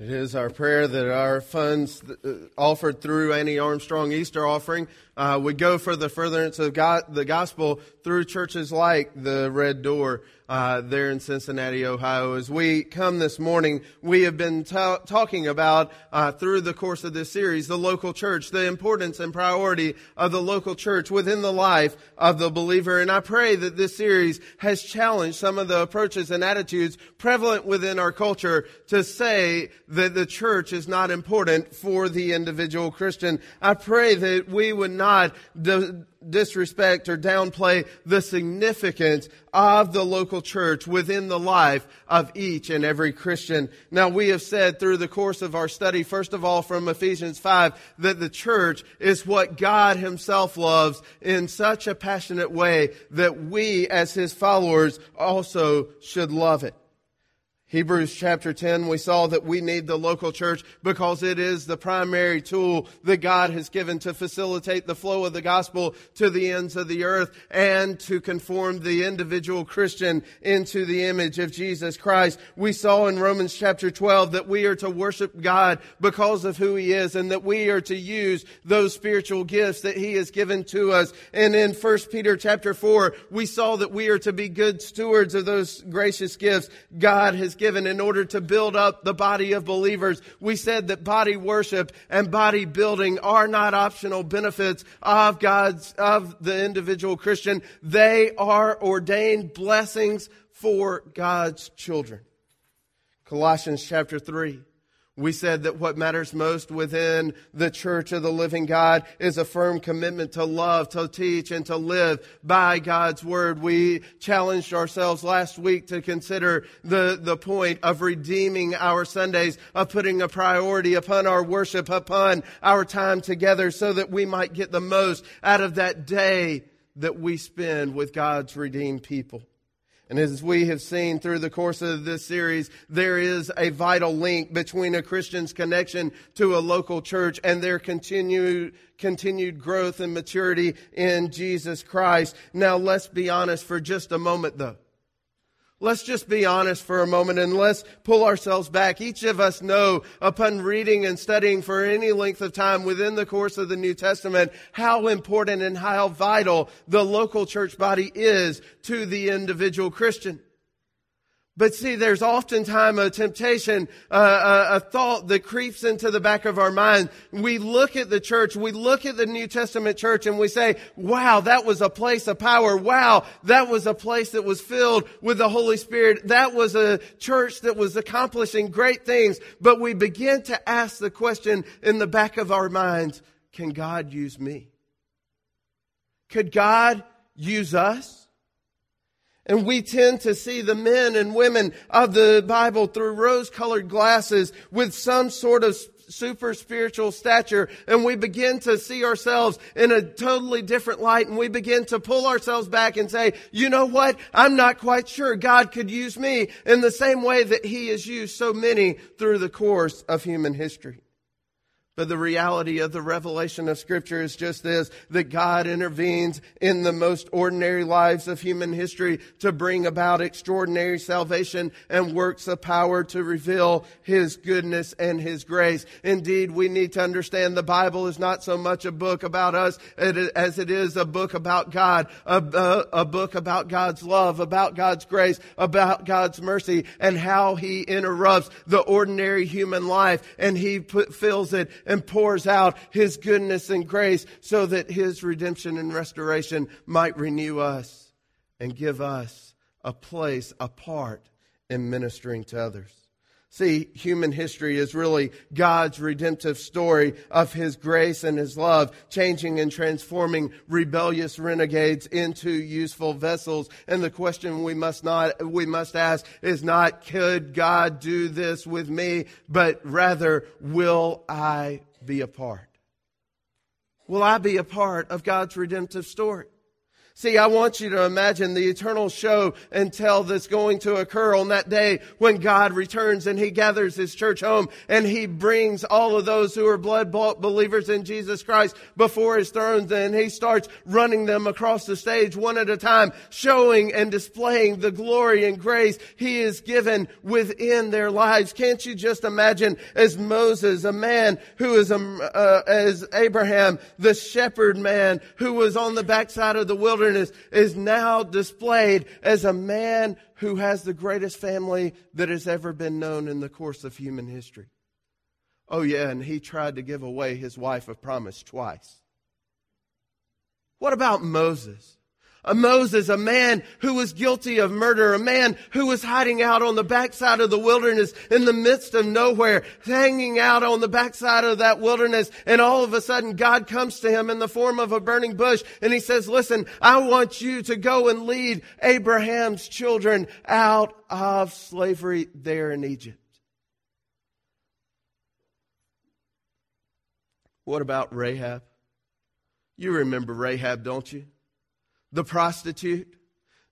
It is our prayer that our funds uh, offered through Annie Armstrong Easter offering uh, would go for the furtherance of God, the gospel through churches like the Red Door uh, there in Cincinnati, Ohio. As we come this morning, we have been ta- talking about uh, through the course of this series the local church, the importance and priority of the local church within the life of the believer. And I pray that this series has challenged some of the approaches and attitudes prevalent within our culture to say that the church is not important for the individual Christian. I pray that we would not disrespect or downplay the significance of the local church within the life of each and every Christian. Now we have said through the course of our study, first of all from Ephesians 5, that the church is what God himself loves in such a passionate way that we as his followers also should love it. Hebrews chapter 10, we saw that we need the local church because it is the primary tool that God has given to facilitate the flow of the gospel to the ends of the earth and to conform the individual Christian into the image of Jesus Christ. We saw in Romans chapter 12 that we are to worship God because of who He is and that we are to use those spiritual gifts that He has given to us. And in 1 Peter chapter 4, we saw that we are to be good stewards of those gracious gifts God has given in order to build up the body of believers. We said that body worship and body building are not optional benefits of God's, of the individual Christian. They are ordained blessings for God's children. Colossians chapter 3 we said that what matters most within the church of the living God is a firm commitment to love, to teach, and to live by God's word. We challenged ourselves last week to consider the, the point of redeeming our Sundays, of putting a priority upon our worship, upon our time together so that we might get the most out of that day that we spend with God's redeemed people. And as we have seen through the course of this series, there is a vital link between a Christian's connection to a local church and their continued, continued growth and maturity in Jesus Christ. Now let's be honest for just a moment though. Let's just be honest for a moment and let's pull ourselves back. Each of us know upon reading and studying for any length of time within the course of the New Testament how important and how vital the local church body is to the individual Christian. But see, there's oftentimes a temptation, uh, a, a, thought that creeps into the back of our mind. We look at the church, we look at the New Testament church and we say, wow, that was a place of power. Wow, that was a place that was filled with the Holy Spirit. That was a church that was accomplishing great things. But we begin to ask the question in the back of our minds, can God use me? Could God use us? And we tend to see the men and women of the Bible through rose colored glasses with some sort of super spiritual stature and we begin to see ourselves in a totally different light and we begin to pull ourselves back and say, you know what? I'm not quite sure God could use me in the same way that he has used so many through the course of human history. But the reality of the revelation of scripture is just this, that God intervenes in the most ordinary lives of human history to bring about extraordinary salvation and works of power to reveal His goodness and His grace. Indeed, we need to understand the Bible is not so much a book about us as it is a book about God, a, a, book about God's love, about God's grace, about God's mercy, and how He interrupts the ordinary human life and He put, fills it and pours out His goodness and grace so that His redemption and restoration might renew us and give us a place, a part in ministering to others. See, human history is really God's redemptive story of His grace and His love, changing and transforming rebellious renegades into useful vessels. And the question we must not, we must ask is not, could God do this with me? But rather, will I be a part? Will I be a part of God's redemptive story? See, I want you to imagine the eternal show and tell that's going to occur on that day when God returns and He gathers His church home and He brings all of those who are blood bought believers in Jesus Christ before His throne and He starts running them across the stage one at a time, showing and displaying the glory and grace He has given within their lives. Can't you just imagine as Moses, a man who is, a, uh, as Abraham, the shepherd man who was on the backside of the wilderness wilderness is now displayed as a man who has the greatest family that has ever been known in the course of human history. Oh, yeah, and he tried to give away his wife of promise twice. What about Moses? A Moses, a man who was guilty of murder, a man who was hiding out on the backside of the wilderness in the midst of nowhere, hanging out on the backside of that wilderness. And all of a sudden God comes to him in the form of a burning bush and he says, listen, I want you to go and lead Abraham's children out of slavery there in Egypt. What about Rahab? You remember Rahab, don't you? The prostitute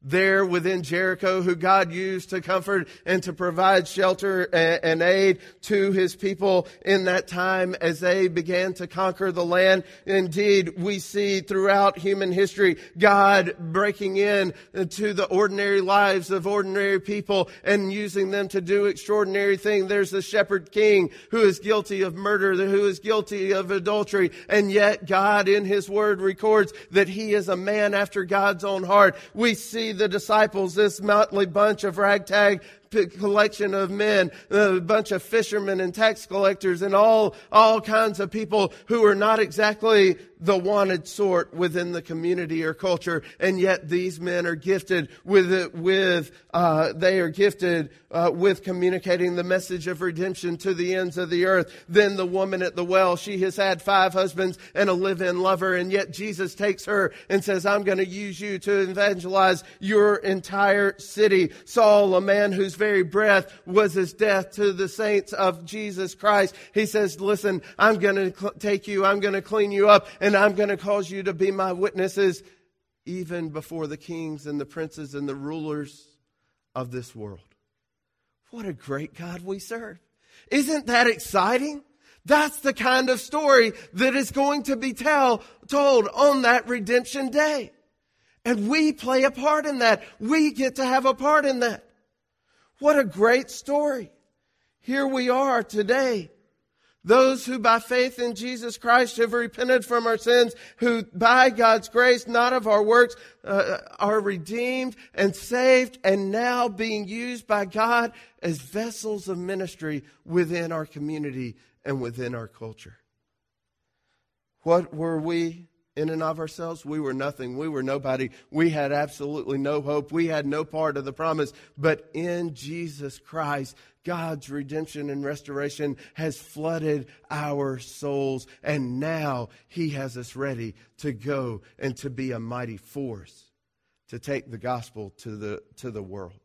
there within Jericho who God used to comfort and to provide shelter and aid to his people in that time as they began to conquer the land. Indeed, we see throughout human history God breaking in to the ordinary lives of ordinary people and using them to do extraordinary things. There's the shepherd king who is guilty of murder, who is guilty of adultery, and yet God in his word records that he is a man after God's own heart. We see the disciples, this motley bunch of ragtag collection of men, a bunch of fishermen and tax collectors and all, all kinds of people who are not exactly the wanted sort within the community or culture. And yet these men are gifted with, with, uh, they are gifted, uh, with communicating the message of redemption to the ends of the earth. Then the woman at the well, she has had five husbands and a live-in lover. And yet Jesus takes her and says, I'm going to use you to evangelize your entire city. Saul, a man whose very breath was his death to the saints of Jesus Christ. He says, listen, I'm going to cl- take you. I'm going to clean you up and I'm going to cause you to be my witnesses even before the kings and the princes and the rulers of this world. What a great God we serve. Isn't that exciting? That's the kind of story that is going to be tell, told on that redemption day. And we play a part in that. We get to have a part in that. What a great story. Here we are today. Those who by faith in Jesus Christ have repented from our sins, who by God's grace, not of our works, uh, are redeemed and saved and now being used by God as vessels of ministry within our community and within our culture. What were we in and of ourselves, we were nothing. We were nobody. We had absolutely no hope. We had no part of the promise. But in Jesus Christ, God's redemption and restoration has flooded our souls. And now He has us ready to go and to be a mighty force to take the gospel to the, to the world.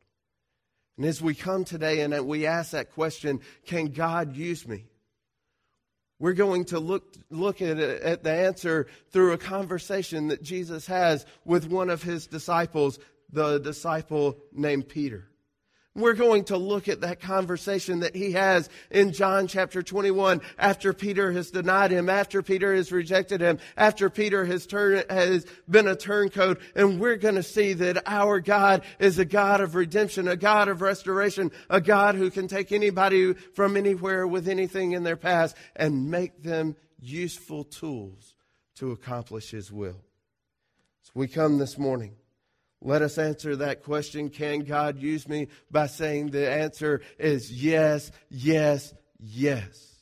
And as we come today and we ask that question, can God use me? We're going to look, look at, at the answer through a conversation that Jesus has with one of his disciples, the disciple named Peter. We're going to look at that conversation that he has in John chapter 21 after Peter has denied him, after Peter has rejected him, after Peter has has been a turncoat. And we're going to see that our God is a God of redemption, a God of restoration, a God who can take anybody from anywhere with anything in their past and make them useful tools to accomplish his will. So we come this morning let us answer that question Can God use me? by saying the answer is yes, yes, yes.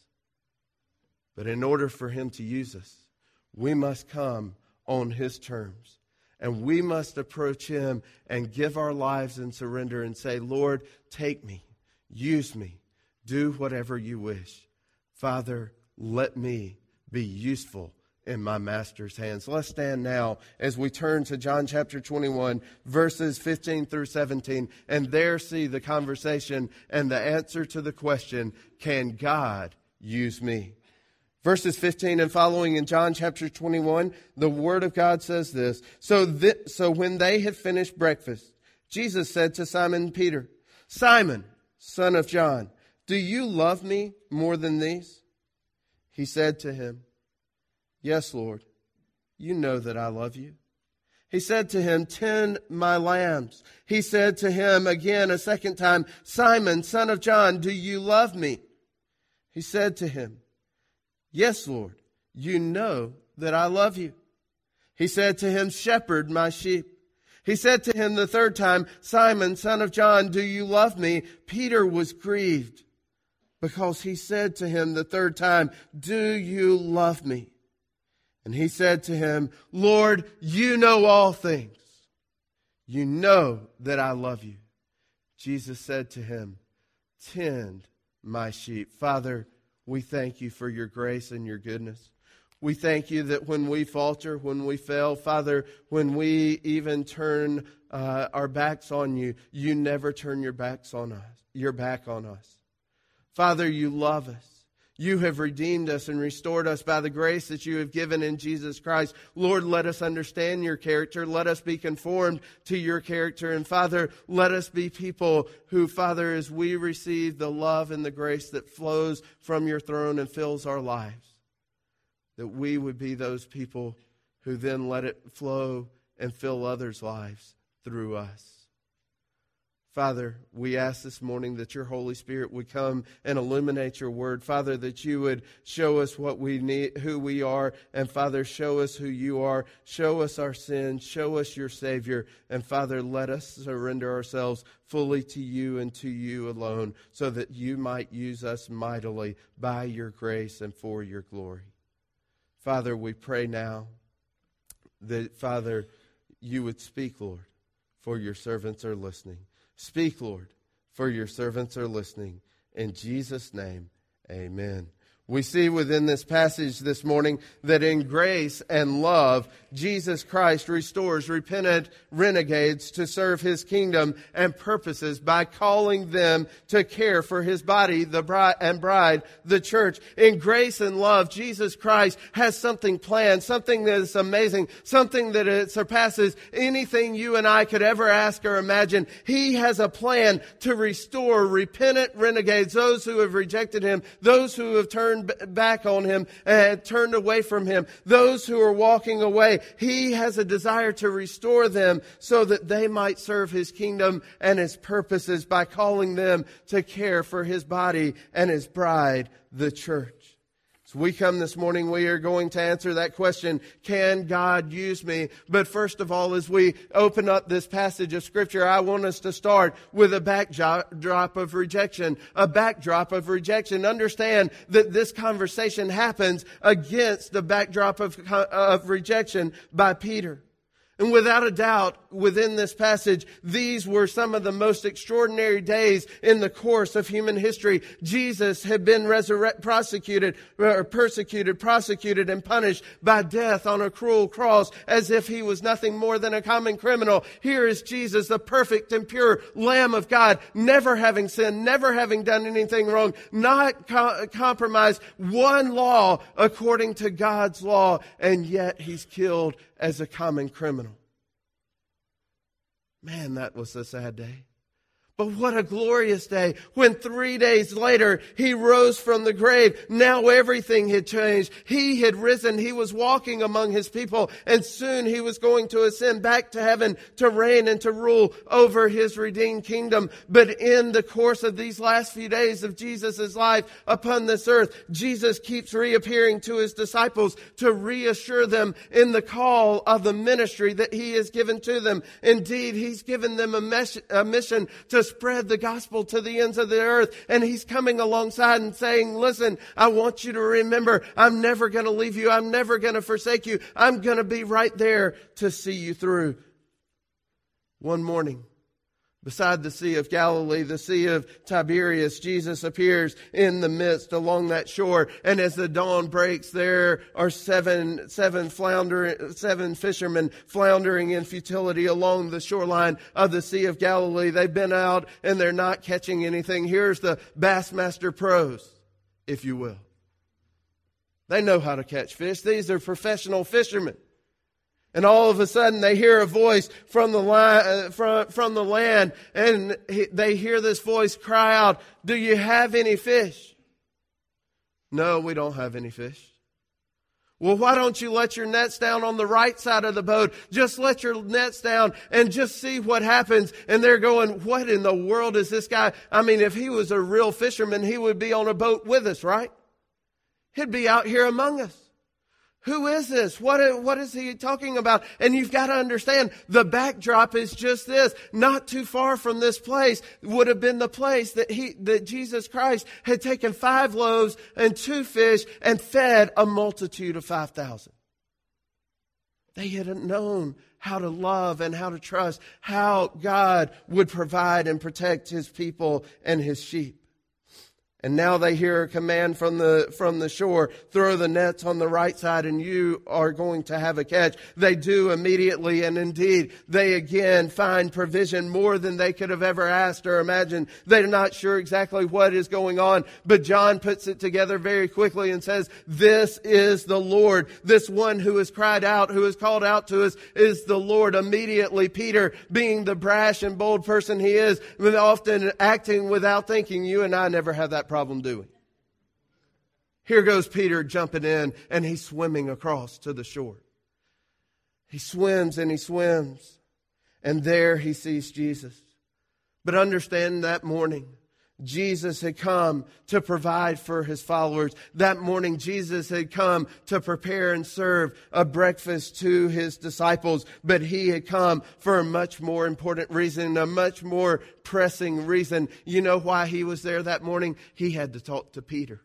But in order for Him to use us, we must come on His terms. And we must approach Him and give our lives and surrender and say, Lord, take me, use me, do whatever you wish. Father, let me be useful in my master's hands. Let's stand now as we turn to John chapter 21, verses 15 through 17, and there see the conversation and the answer to the question Can God use me? Verses 15 and following in John chapter 21, the Word of God says this. So, th- so when they had finished breakfast, Jesus said to Simon Peter, Simon, son of John, do you love me more than these? He said to him, Yes, Lord, you know that I love you. He said to him, Tend my lambs. He said to him again a second time, Simon, son of John, do you love me? He said to him, Yes, Lord, you know that I love you. He said to him, Shepherd my sheep. He said to him the third time, Simon, son of John, do you love me? Peter was grieved because he said to him the third time, Do you love me? And he said to him, Lord, you know all things. You know that I love you. Jesus said to him, Tend my sheep. Father, we thank you for your grace and your goodness. We thank you that when we falter, when we fail, Father, when we even turn uh, our backs on you, you never turn your backs on us, your back on us. Father, you love us. You have redeemed us and restored us by the grace that you have given in Jesus Christ. Lord, let us understand your character. Let us be conformed to your character. And Father, let us be people who, Father, as we receive the love and the grace that flows from your throne and fills our lives, that we would be those people who then let it flow and fill others' lives through us. Father, we ask this morning that your Holy Spirit would come and illuminate your word. Father, that you would show us what we need, who we are. And Father, show us who you are. Show us our sins. Show us your Savior. And Father, let us surrender ourselves fully to you and to you alone so that you might use us mightily by your grace and for your glory. Father, we pray now that, Father, you would speak, Lord, for your servants are listening. Speak, Lord, for your servants are listening. In Jesus' name, amen. We see within this passage this morning that in grace and love, Jesus Christ restores repentant renegades to serve his kingdom and purposes by calling them to care for his body, the bride and bride, the church. In grace and love, Jesus Christ has something planned, something that is amazing, something that surpasses anything you and I could ever ask or imagine. He has a plan to restore repentant renegades, those who have rejected him, those who have turned turned back on him and turned away from him. Those who are walking away, he has a desire to restore them so that they might serve his kingdom and his purposes by calling them to care for his body and his bride, the church. So we come this morning, we are going to answer that question, can God use me? But first of all, as we open up this passage of scripture, I want us to start with a backdrop of rejection. A backdrop of rejection. Understand that this conversation happens against the backdrop of, of rejection by Peter. And without a doubt, within this passage, these were some of the most extraordinary days in the course of human history. Jesus had been resurrected, prosecuted, or persecuted, prosecuted, and punished by death on a cruel cross as if he was nothing more than a common criminal. Here is Jesus, the perfect and pure Lamb of God, never having sinned, never having done anything wrong, not co- compromised one law according to God's law, and yet he's killed as a common criminal. Man, that was a sad day. But what a glorious day when three days later he rose from the grave. Now everything had changed. He had risen. He was walking among his people and soon he was going to ascend back to heaven to reign and to rule over his redeemed kingdom. But in the course of these last few days of Jesus' life upon this earth, Jesus keeps reappearing to his disciples to reassure them in the call of the ministry that he has given to them. Indeed, he's given them a, mes- a mission to spread the gospel to the ends of the earth. And he's coming alongside and saying, listen, I want you to remember, I'm never going to leave you. I'm never going to forsake you. I'm going to be right there to see you through. One morning, Beside the Sea of Galilee, the Sea of Tiberias, Jesus appears in the midst along that shore. And as the dawn breaks, there are seven, seven flounder, seven fishermen floundering in futility along the shoreline of the Sea of Galilee. They've been out and they're not catching anything. Here's the Bassmaster pros, if you will. They know how to catch fish. These are professional fishermen. And all of a sudden they hear a voice from the, uh, from, from the land and he, they hear this voice cry out, Do you have any fish? No, we don't have any fish. Well, why don't you let your nets down on the right side of the boat? Just let your nets down and just see what happens. And they're going, what in the world is this guy? I mean, if he was a real fisherman, he would be on a boat with us, right? He'd be out here among us. Who is this? What, what is he talking about? And you've got to understand the backdrop is just this. Not too far from this place would have been the place that he, that Jesus Christ had taken five loaves and two fish and fed a multitude of 5,000. They hadn't known how to love and how to trust, how God would provide and protect his people and his sheep. And now they hear a command from the, from the shore, throw the nets on the right side and you are going to have a catch. They do immediately and indeed they again find provision more than they could have ever asked or imagined. They're not sure exactly what is going on, but John puts it together very quickly and says, this is the Lord. This one who has cried out, who has called out to us is the Lord. Immediately Peter, being the brash and bold person he is, often acting without thinking, you and I never have that problem doing. Here goes Peter jumping in and he's swimming across to the shore. He swims and he swims, and there he sees Jesus. But understand that morning, Jesus had come to provide for his followers. That morning, Jesus had come to prepare and serve a breakfast to his disciples, but he had come for a much more important reason, a much more pressing reason. You know why he was there that morning? He had to talk to Peter.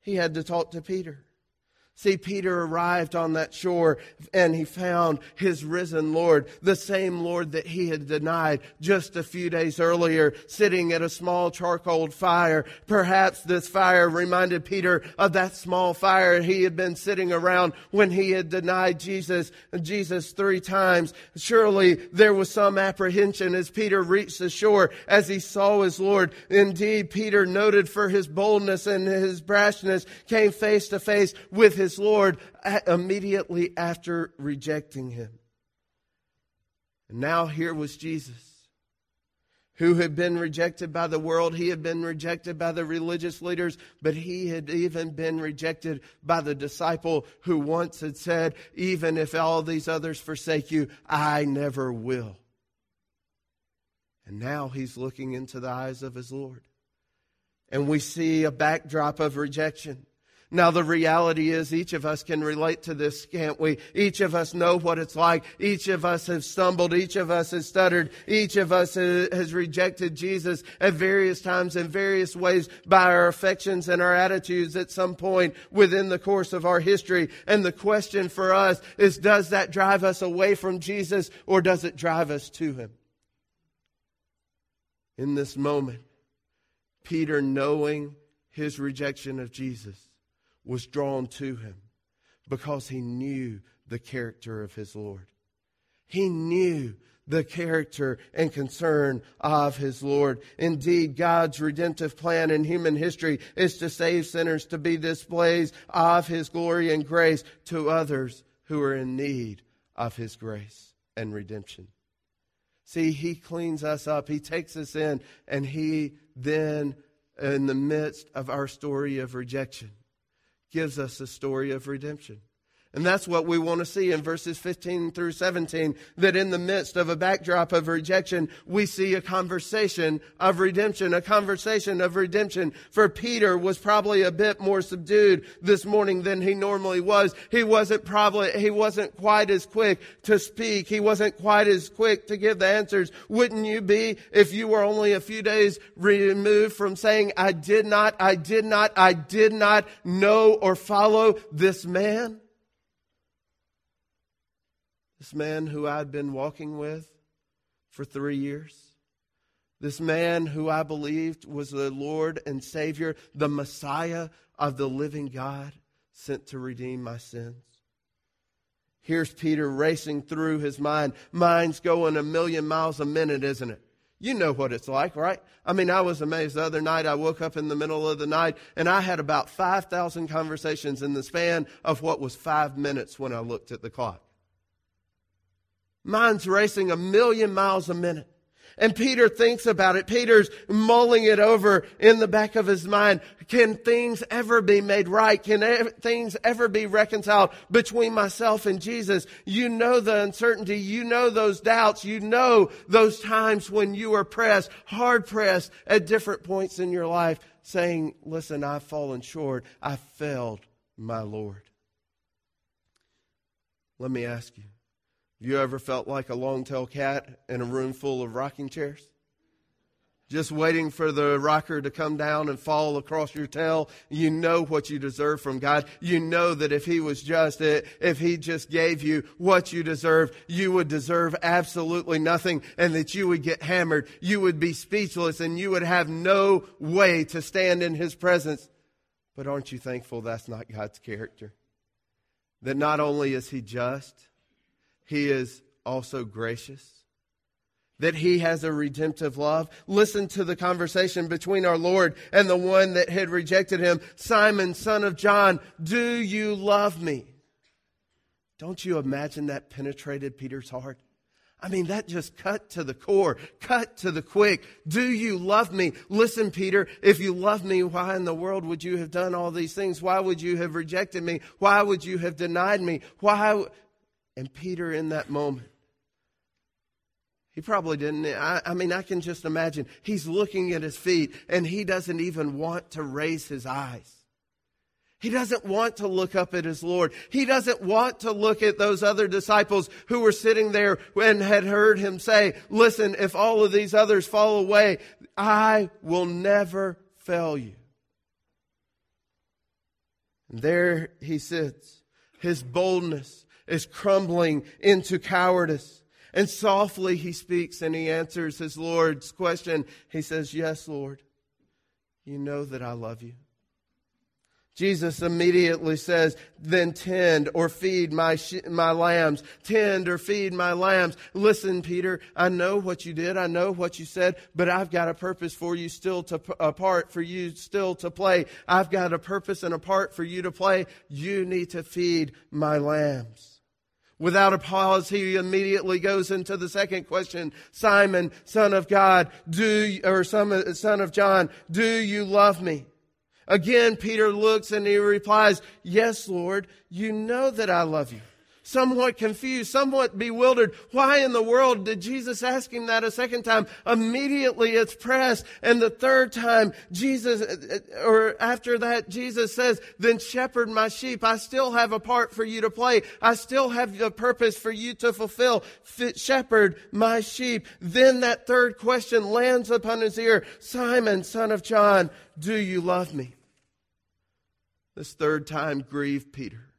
He had to talk to Peter. See, Peter arrived on that shore and he found his risen Lord, the same Lord that he had denied just a few days earlier, sitting at a small charcoal fire. Perhaps this fire reminded Peter of that small fire he had been sitting around when he had denied Jesus, Jesus three times. Surely there was some apprehension as Peter reached the shore as he saw his Lord. Indeed, Peter, noted for his boldness and his brashness, came face to face with his Lord immediately after rejecting him. And now here was Jesus who had been rejected by the world. He had been rejected by the religious leaders, but he had even been rejected by the disciple who once had said, Even if all these others forsake you, I never will. And now he's looking into the eyes of his Lord. And we see a backdrop of rejection. Now the reality is each of us can relate to this, can't we? Each of us know what it's like. Each of us has stumbled. Each of us has stuttered. Each of us has rejected Jesus at various times in various ways by our affections and our attitudes at some point within the course of our history. And the question for us is, does that drive us away from Jesus or does it drive us to Him? In this moment, Peter knowing his rejection of Jesus was drawn to him because he knew the character of his Lord. He knew the character and concern of his Lord. Indeed, God's redemptive plan in human history is to save sinners to be displays of his glory and grace to others who are in need of his grace and redemption. See, he cleans us up. He takes us in and he then, in the midst of our story of rejection, gives us a story of redemption. And that's what we want to see in verses 15 through 17, that in the midst of a backdrop of rejection, we see a conversation of redemption, a conversation of redemption. For Peter was probably a bit more subdued this morning than he normally was. He wasn't probably, he wasn't quite as quick to speak. He wasn't quite as quick to give the answers. Wouldn't you be if you were only a few days removed from saying, I did not, I did not, I did not know or follow this man? This man who I'd been walking with for three years. This man who I believed was the Lord and Savior, the Messiah of the living God, sent to redeem my sins. Here's Peter racing through his mind. Mind's going a million miles a minute, isn't it? You know what it's like, right? I mean, I was amazed the other night. I woke up in the middle of the night and I had about 5,000 conversations in the span of what was five minutes when I looked at the clock. Mine's racing a million miles a minute. And Peter thinks about it. Peter's mulling it over in the back of his mind. Can things ever be made right? Can ev- things ever be reconciled between myself and Jesus? You know the uncertainty. You know those doubts. You know those times when you are pressed, hard pressed at different points in your life saying, listen, I've fallen short. I failed my Lord. Let me ask you, you ever felt like a long tailed cat in a room full of rocking chairs? Just waiting for the rocker to come down and fall across your tail. You know what you deserve from God. You know that if He was just, if He just gave you what you deserve, you would deserve absolutely nothing and that you would get hammered. You would be speechless and you would have no way to stand in His presence. But aren't you thankful that's not God's character? That not only is He just, he is also gracious. That he has a redemptive love. Listen to the conversation between our Lord and the one that had rejected him. Simon, son of John, do you love me? Don't you imagine that penetrated Peter's heart? I mean, that just cut to the core, cut to the quick. Do you love me? Listen, Peter, if you love me, why in the world would you have done all these things? Why would you have rejected me? Why would you have denied me? Why? And Peter, in that moment, he probably didn't. I, I, mean, I can just imagine. He's looking at his feet and he doesn't even want to raise his eyes. He doesn't want to look up at his Lord. He doesn't want to look at those other disciples who were sitting there and had heard him say, listen, if all of these others fall away, I will never fail you. And there he sits, his boldness, is crumbling into cowardice. And softly he speaks and he answers his Lord's question. He says, Yes, Lord, you know that I love you. Jesus immediately says, then tend or feed my, sh- my lambs. Tend or feed my lambs. Listen, Peter, I know what you did. I know what you said, but I've got a purpose for you still to, a part for you still to play. I've got a purpose and a part for you to play. You need to feed my lambs. Without a pause, he immediately goes into the second question. Simon, son of God, do, or son, of John, do you love me? Again, Peter looks and he replies, Yes, Lord, you know that I love you somewhat confused, somewhat bewildered. Why in the world did Jesus ask him that a second time? Immediately it's pressed. And the third time, Jesus, or after that, Jesus says, then shepherd my sheep. I still have a part for you to play. I still have a purpose for you to fulfill. Shepherd my sheep. Then that third question lands upon his ear. Simon, son of John, do you love me? This third time grieved Peter.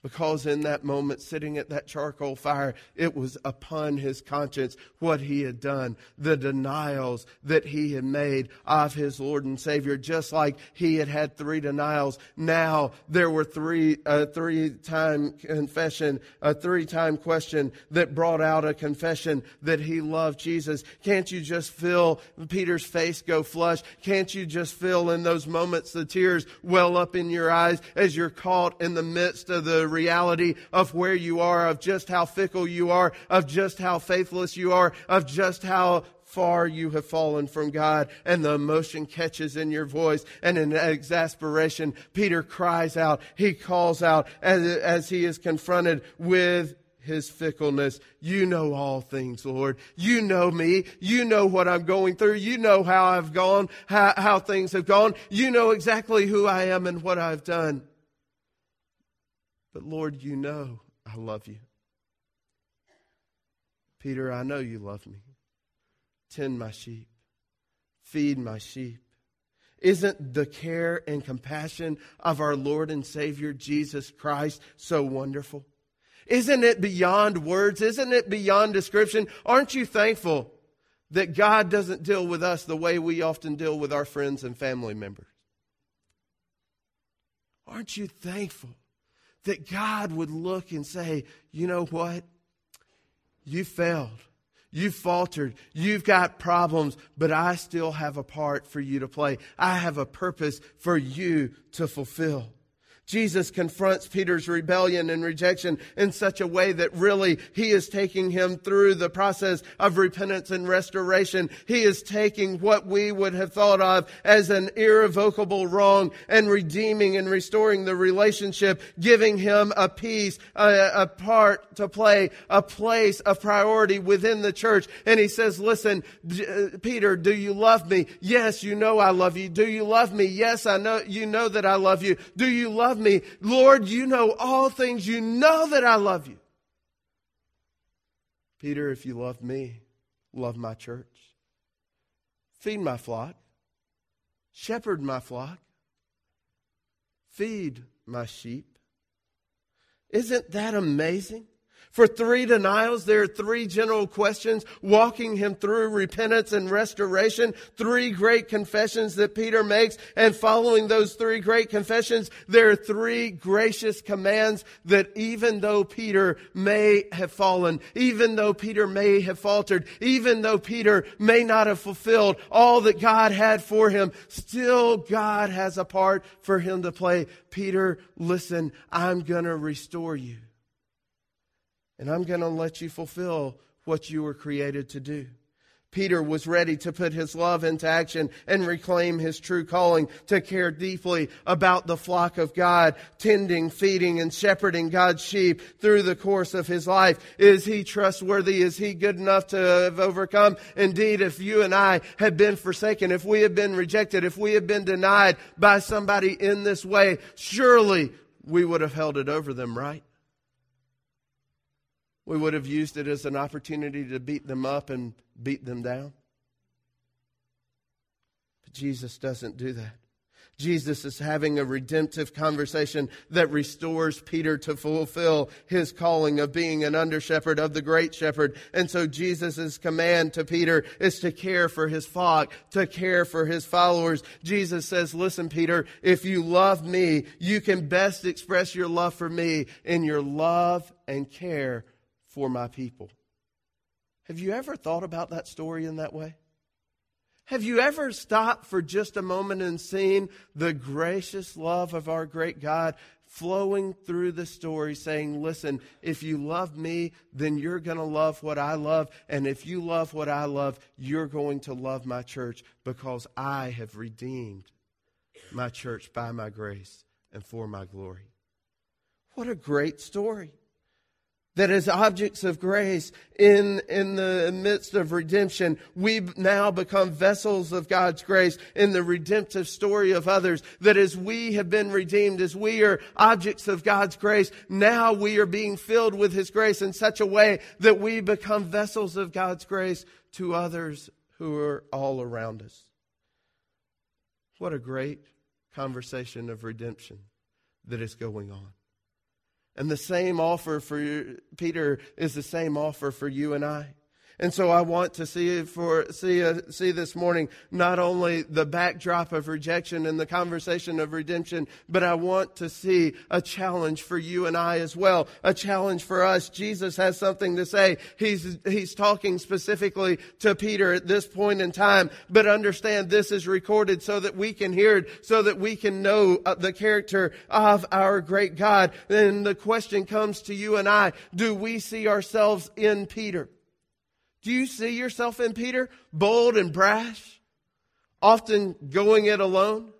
Because in that moment, sitting at that charcoal fire, it was upon his conscience what he had done, the denials that he had made of his Lord and Savior, just like he had had three denials. Now there were three, a three time confession, a three time question that brought out a confession that he loved Jesus. Can't you just feel Peter's face go flush? Can't you just feel in those moments the tears well up in your eyes as you're caught in the midst of the reality of where you are, of just how fickle you are, of just how faithless you are, of just how far you have fallen from God, and the emotion catches in your voice, and in exasperation, Peter cries out, he calls out as, as he is confronted with his fickleness. You know all things, Lord. You know me. You know what I'm going through. You know how I've gone, how, how things have gone. You know exactly who I am and what I've done. But Lord, you know I love you. Peter, I know you love me. Tend my sheep, feed my sheep. Isn't the care and compassion of our Lord and Savior Jesus Christ so wonderful? Isn't it beyond words? Isn't it beyond description? Aren't you thankful that God doesn't deal with us the way we often deal with our friends and family members? Aren't you thankful that God would look and say, you know what? You failed. You've faltered. You've got problems, but I still have a part for you to play. I have a purpose for you to fulfill. Jesus confronts Peter's rebellion and rejection in such a way that really he is taking him through the process of repentance and restoration. He is taking what we would have thought of as an irrevocable wrong and redeeming and restoring the relationship, giving him a piece, a, a part to play, a place, a priority within the church. And he says, listen, uh, Peter, do you love me? Yes, you know I love you. Do you love me? Yes, I know, you know that I love you. Do you love love me. Lord, you know all things. You know that I love you. Peter, if you love me, love my church. Feed my flock. Shepherd my flock. Feed my sheep. Isn't that amazing? For three denials, there are three general questions walking him through repentance and restoration. Three great confessions that Peter makes. And following those three great confessions, there are three gracious commands that even though Peter may have fallen, even though Peter may have faltered, even though Peter may not have fulfilled all that God had for him, still God has a part for him to play. Peter, listen, I'm to restore you. And I'm going to let you fulfill what you were created to do. Peter was ready to put his love into action and reclaim his true calling to care deeply about the flock of God, tending, feeding, and shepherding God's sheep through the course of his life. Is he trustworthy? Is he good enough to have overcome? Indeed, if you and I had been forsaken, if we had been rejected, if we had been denied by somebody in this way, surely we would have held it over them, right? We would have used it as an opportunity to beat them up and beat them down. But Jesus doesn't do that. Jesus is having a redemptive conversation that restores Peter to fulfill his calling of being an under shepherd of the great shepherd. And so Jesus' command to Peter is to care for his flock, to care for his followers. Jesus says, listen, Peter, if you love me, you can best express your love for me in your love and care for my people. Have you ever thought about that story in that way? Have you ever stopped for just a moment and seen the gracious love of our great God flowing through the story, saying, Listen, if you love me, then you're going to love what I love. And if you love what I love, you're going to love my church because I have redeemed my church by my grace and for my glory. What a great story that as objects of grace in, in the midst of redemption, we now become vessels of God's grace in the redemptive story of others. That as we have been redeemed, as we are objects of God's grace, now we are being filled with His grace in such a way that we become vessels of God's grace to others who are all around us. What a great conversation of redemption that is going on. And the same offer for Peter is the same offer for you and I. And so I want to see for see uh, see this morning not only the backdrop of rejection and the conversation of redemption, but I want to see a challenge for you and I as well. A challenge for us. Jesus has something to say. He's he's talking specifically to Peter at this point in time, but understand this is recorded so that we can hear it, so that we can know uh, the character of our great God. And the question comes to you and I, do we see ourselves in Peter? Do you see yourself in Peter? Bold and brash, often going it alone,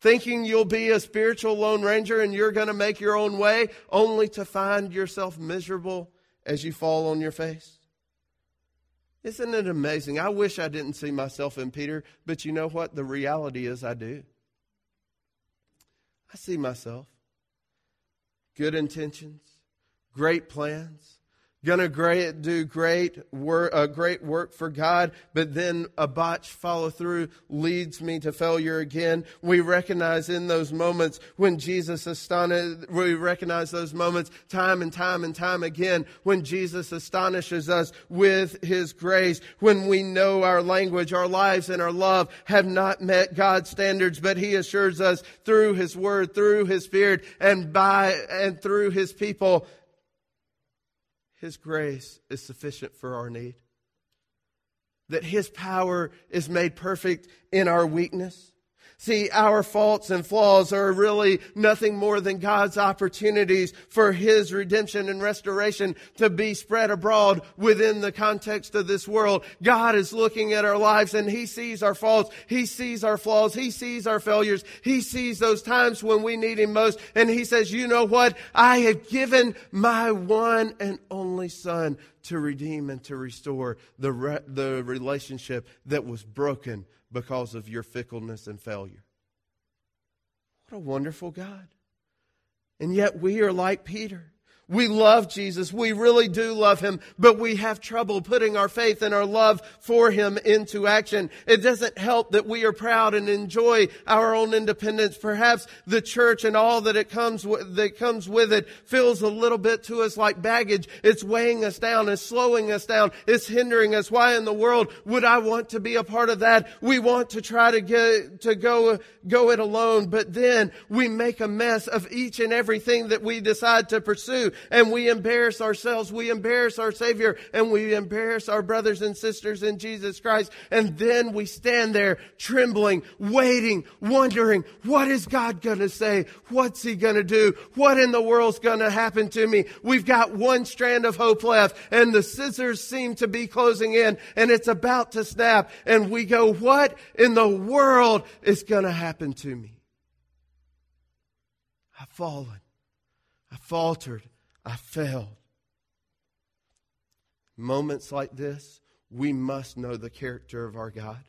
thinking you'll be a spiritual lone ranger and you're going to make your own way, only to find yourself miserable as you fall on your face? Isn't it amazing? I wish I didn't see myself in Peter, but you know what? The reality is I do. I see myself. Good intentions, great plans, Gonna great, do great work, uh, great work for God, but then a botch follow through leads me to failure again. We recognize in those moments when Jesus astonished, we recognize those moments time and time and time again when Jesus astonishes us with His grace, when we know our language, our lives, and our love have not met God's standards, but He assures us through His Word, through His Spirit, and by, and through His people his grace is sufficient for our need, that His power is made perfect in our weakness, See, our faults and flaws are really nothing more than God's opportunities for His redemption and restoration to be spread abroad within the context of this world. God is looking at our lives and He sees our faults. He sees our flaws. He sees our failures. He sees those times when we need Him most. And He says, you know what? I have given my one and only Son to redeem and to restore the, re- the relationship that was broken because of your fickleness and failure. What a wonderful God. And yet we are like Peter. We love Jesus. We really do love Him, but we have trouble putting our faith and our love for Him into action. It doesn't help that we are proud and enjoy our own independence. Perhaps the church and all that it comes with, that comes with it feels a little bit to us like baggage. It's weighing us down. It's slowing us down. It's hindering us. Why in the world would I want to be a part of that? We want to try to get, to go, go it alone, but then we make a mess of each and everything that we decide to pursue and we embarrass ourselves, we embarrass our Savior, and we embarrass our brothers and sisters in Jesus Christ. And then we stand there trembling, waiting, wondering, what is God going to say? What's He going to do? What in the world's going to happen to me? We've got one strand of hope left, and the scissors seem to be closing in, and it's about to snap. And we go, what in the world is going to happen to me? I've fallen. I faltered. I failed. Moments like this, we must know the character of our God.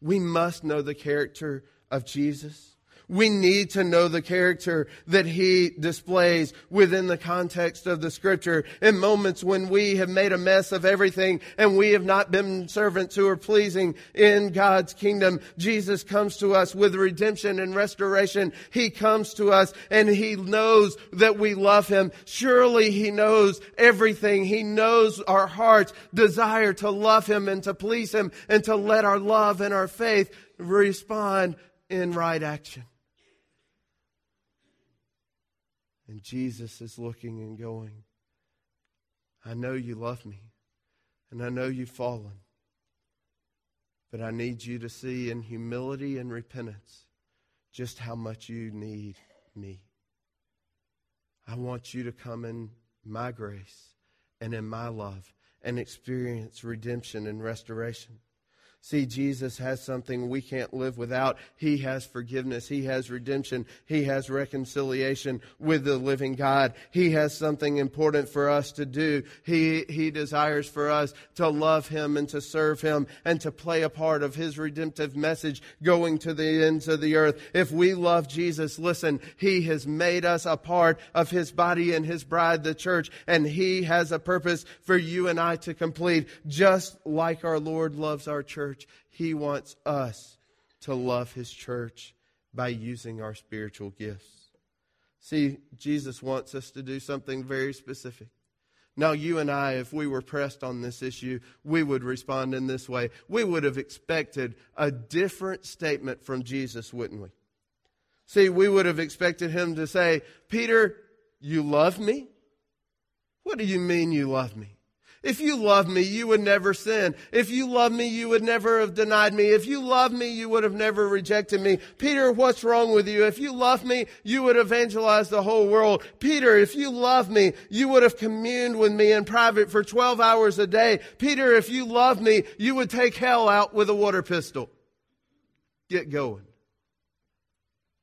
We must know the character of Jesus. We need to know the character that he displays within the context of the scripture in moments when we have made a mess of everything and we have not been servants who are pleasing in God's kingdom. Jesus comes to us with redemption and restoration. He comes to us and he knows that we love him. Surely he knows everything. He knows our heart's desire to love him and to please him and to let our love and our faith respond in right action. And Jesus is looking and going, I know you love me, and I know you've fallen, but I need you to see in humility and repentance just how much you need me. I want you to come in my grace and in my love and experience redemption and restoration. See, Jesus has something we can't live without. He has forgiveness. He has redemption. He has reconciliation with the living God. He has something important for us to do. He, he desires for us to love Him and to serve Him and to play a part of His redemptive message going to the ends of the earth. If we love Jesus, listen, He has made us a part of His body and His bride, the church, and He has a purpose for you and I to complete, just like our Lord loves our church church. He wants us to love His church by using our spiritual gifts. See, Jesus wants us to do something very specific. Now, you and I, if we were pressed on this issue, we would respond in this way. We would have expected a different statement from Jesus, wouldn't we? See, we would have expected him to say, Peter, you love me? What do you mean you love me? If you love me, you would never sin. If you love me, you would never have denied me. If you love me, you would have never rejected me. Peter, what's wrong with you? If you love me, you would evangelize the whole world. Peter, if you love me, you would have communed with me in private for 12 hours a day. Peter, if you love me, you would take hell out with a water pistol. Get going.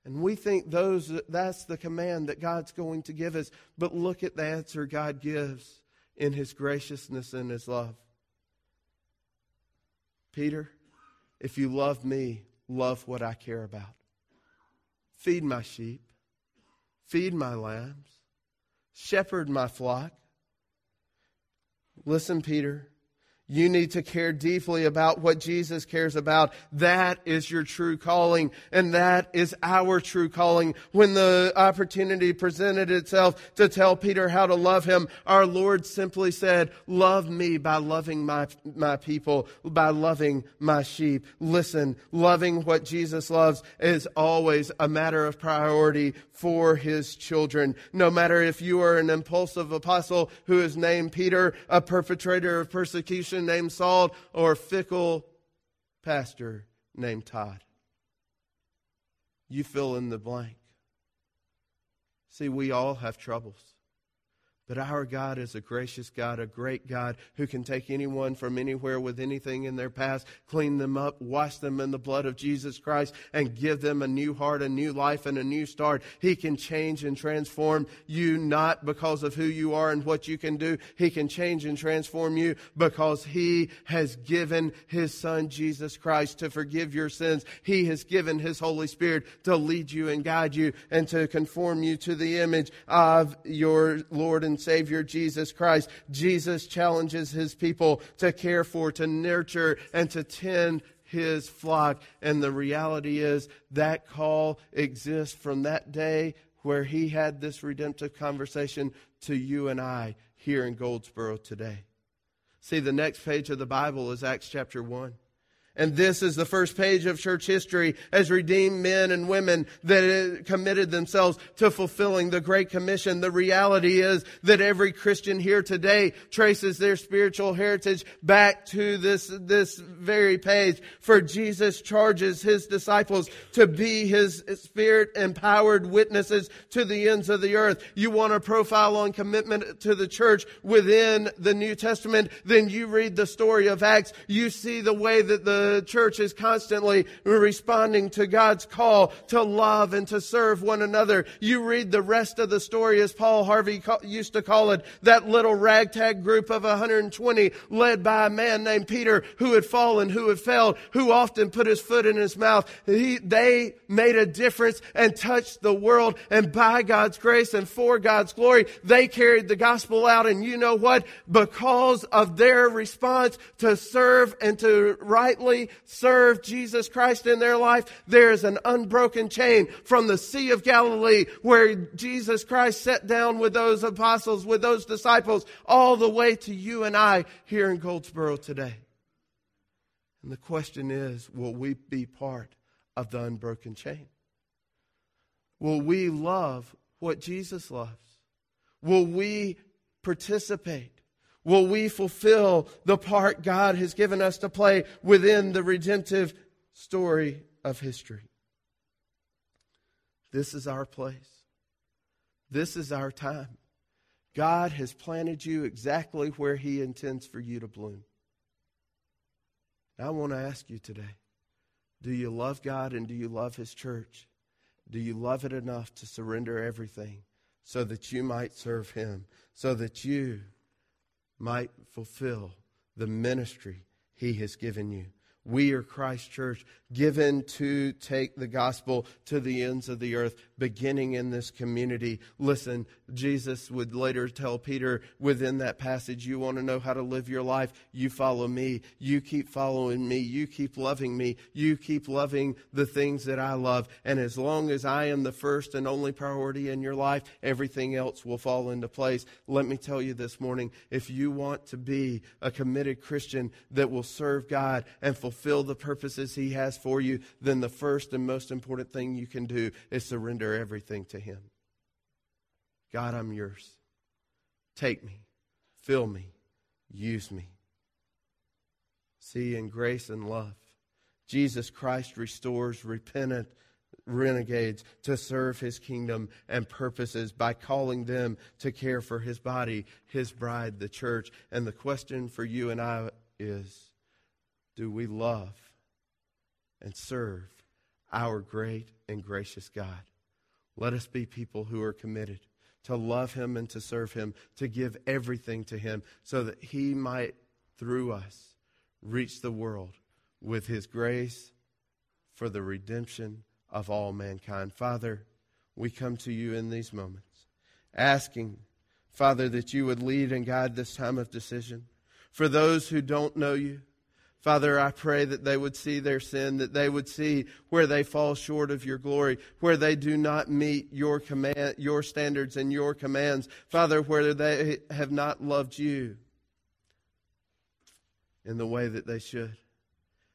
And we think those that's the command that God's going to give us. But look at the answer God gives in his graciousness and his love. Peter, if you love me, love what I care about. Feed my sheep, feed my lambs, shepherd my flock. Listen, Peter, you need to care deeply about what Jesus cares about. That is your true calling, and that is our true calling. When the opportunity presented itself to tell Peter how to love him, our Lord simply said, Love me by loving my, my people, by loving my sheep. Listen, loving what Jesus loves is always a matter of priority for his children. No matter if you are an impulsive apostle who is named Peter, a perpetrator of persecution, Christian named Saul or a fickle pastor named Todd. You fill in the blank. See, we all have troubles. But our God is a gracious God, a great God who can take anyone from anywhere with anything in their past, clean them up, wash them in the blood of Jesus Christ, and give them a new heart, a new life, and a new start. He can change and transform you not because of who you are and what you can do. He can change and transform you because He has given His Son, Jesus Christ, to forgive your sins. He has given His Holy Spirit to lead you and guide you and to conform you to the image of your Lord and and Savior Jesus Christ. Jesus challenges his people to care for, to nurture, and to tend his flock. And the reality is that call exists from that day where he had this redemptive conversation to you and I here in Goldsboro today. See, the next page of the Bible is Acts chapter 1. And this is the first page of church history as redeemed men and women that committed themselves to fulfilling the Great Commission. The reality is that every Christian here today traces their spiritual heritage back to this, this very page. For Jesus charges his disciples to be his spirit empowered witnesses to the ends of the earth. You want a profile on commitment to the church within the New Testament, then you read the story of Acts. You see the way that the the church is constantly responding to God's call to love and to serve one another. You read the rest of the story as Paul Harvey used to call it, that little ragtag group of 120 led by a man named Peter who had fallen, who had failed, who often put his foot in his mouth. He, they made a difference and touched the world and by God's grace and for God's glory, they carried the gospel out. And you know what? Because of their response to serve and to rightly serve Jesus Christ in their life, there is an unbroken chain from the Sea of Galilee where Jesus Christ sat down with those apostles, with those disciples, all the way to you and I here in Goldsboro today. And the question is, will we be part of the unbroken chain? Will we love what Jesus loves? Will we participate will we fulfill the part God has given us to play within the redemptive story of history? This is our place. This is our time. God has planted you exactly where He intends for you to bloom. I want to ask you today do you love God and do you love His church? Do you love it enough to surrender everything so that you might serve Him, so that you might fulfill the ministry he has given you. We are Christ Church, given to take the gospel to the ends of the earth, beginning in this community. Listen, Jesus would later tell Peter within that passage, You want to know how to live your life? You follow me. You keep following me. You keep loving me. You keep loving the things that I love. And as long as I am the first and only priority in your life, everything else will fall into place. Let me tell you this morning if you want to be a committed Christian that will serve God and fulfill fulfill the purposes He has for you, then the first and most important thing you can do is surrender everything to Him. God, I'm yours. Take me, fill me, use me. See, in grace and love, Jesus Christ restores repentant renegades to serve his kingdom and purposes by calling them to care for his body, his bride, the church. And the question for you and I is do we love and serve our great and gracious God. Let us be people who are committed to love Him and to serve Him, to give everything to Him, so that He might, through us, reach the world with His grace for the redemption of all mankind. Father, we come to you in these moments, asking, Father, that you would lead and guide this time of decision. For those who don't know you, Father, I pray that they would see their sin, that they would see where they fall short of your glory, where they do not meet your command, your standards and your commands. Father, where they have not loved you in the way that they should.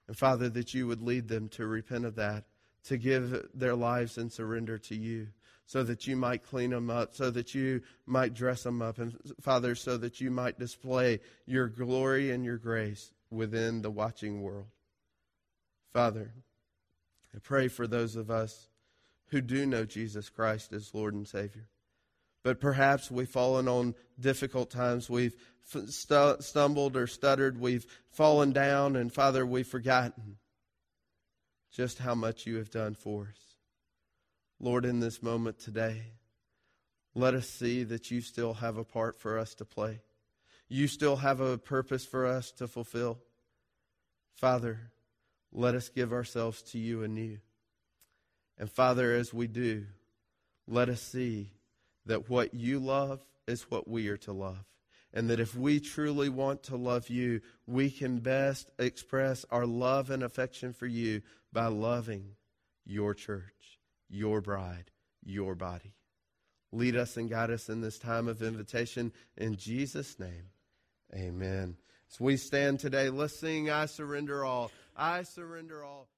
And Father, that you would lead them to repent of that, to give their lives and surrender to you so that you might clean them up, so that you might dress them up, and Father, so that you might display your glory and your grace within the watching world. Father, I pray for those of us who do know Jesus Christ as Lord and Savior. But perhaps we've fallen on difficult times. We've st- stumbled or stuttered. We've fallen down. And Father, we've forgotten just how much you have done for us. Lord, in this moment today, let us see that you still have a part for us to play. You still have a purpose for us to fulfill. Father, let us give ourselves to you anew. And Father, as we do, let us see that what you love is what we are to love. And that if we truly want to love you, we can best express our love and affection for you by loving your church, your bride, your body. Lead us and guide us in this time of invitation. In Jesus' name, amen. As we stand today, let's sing I Surrender All. I surrender all.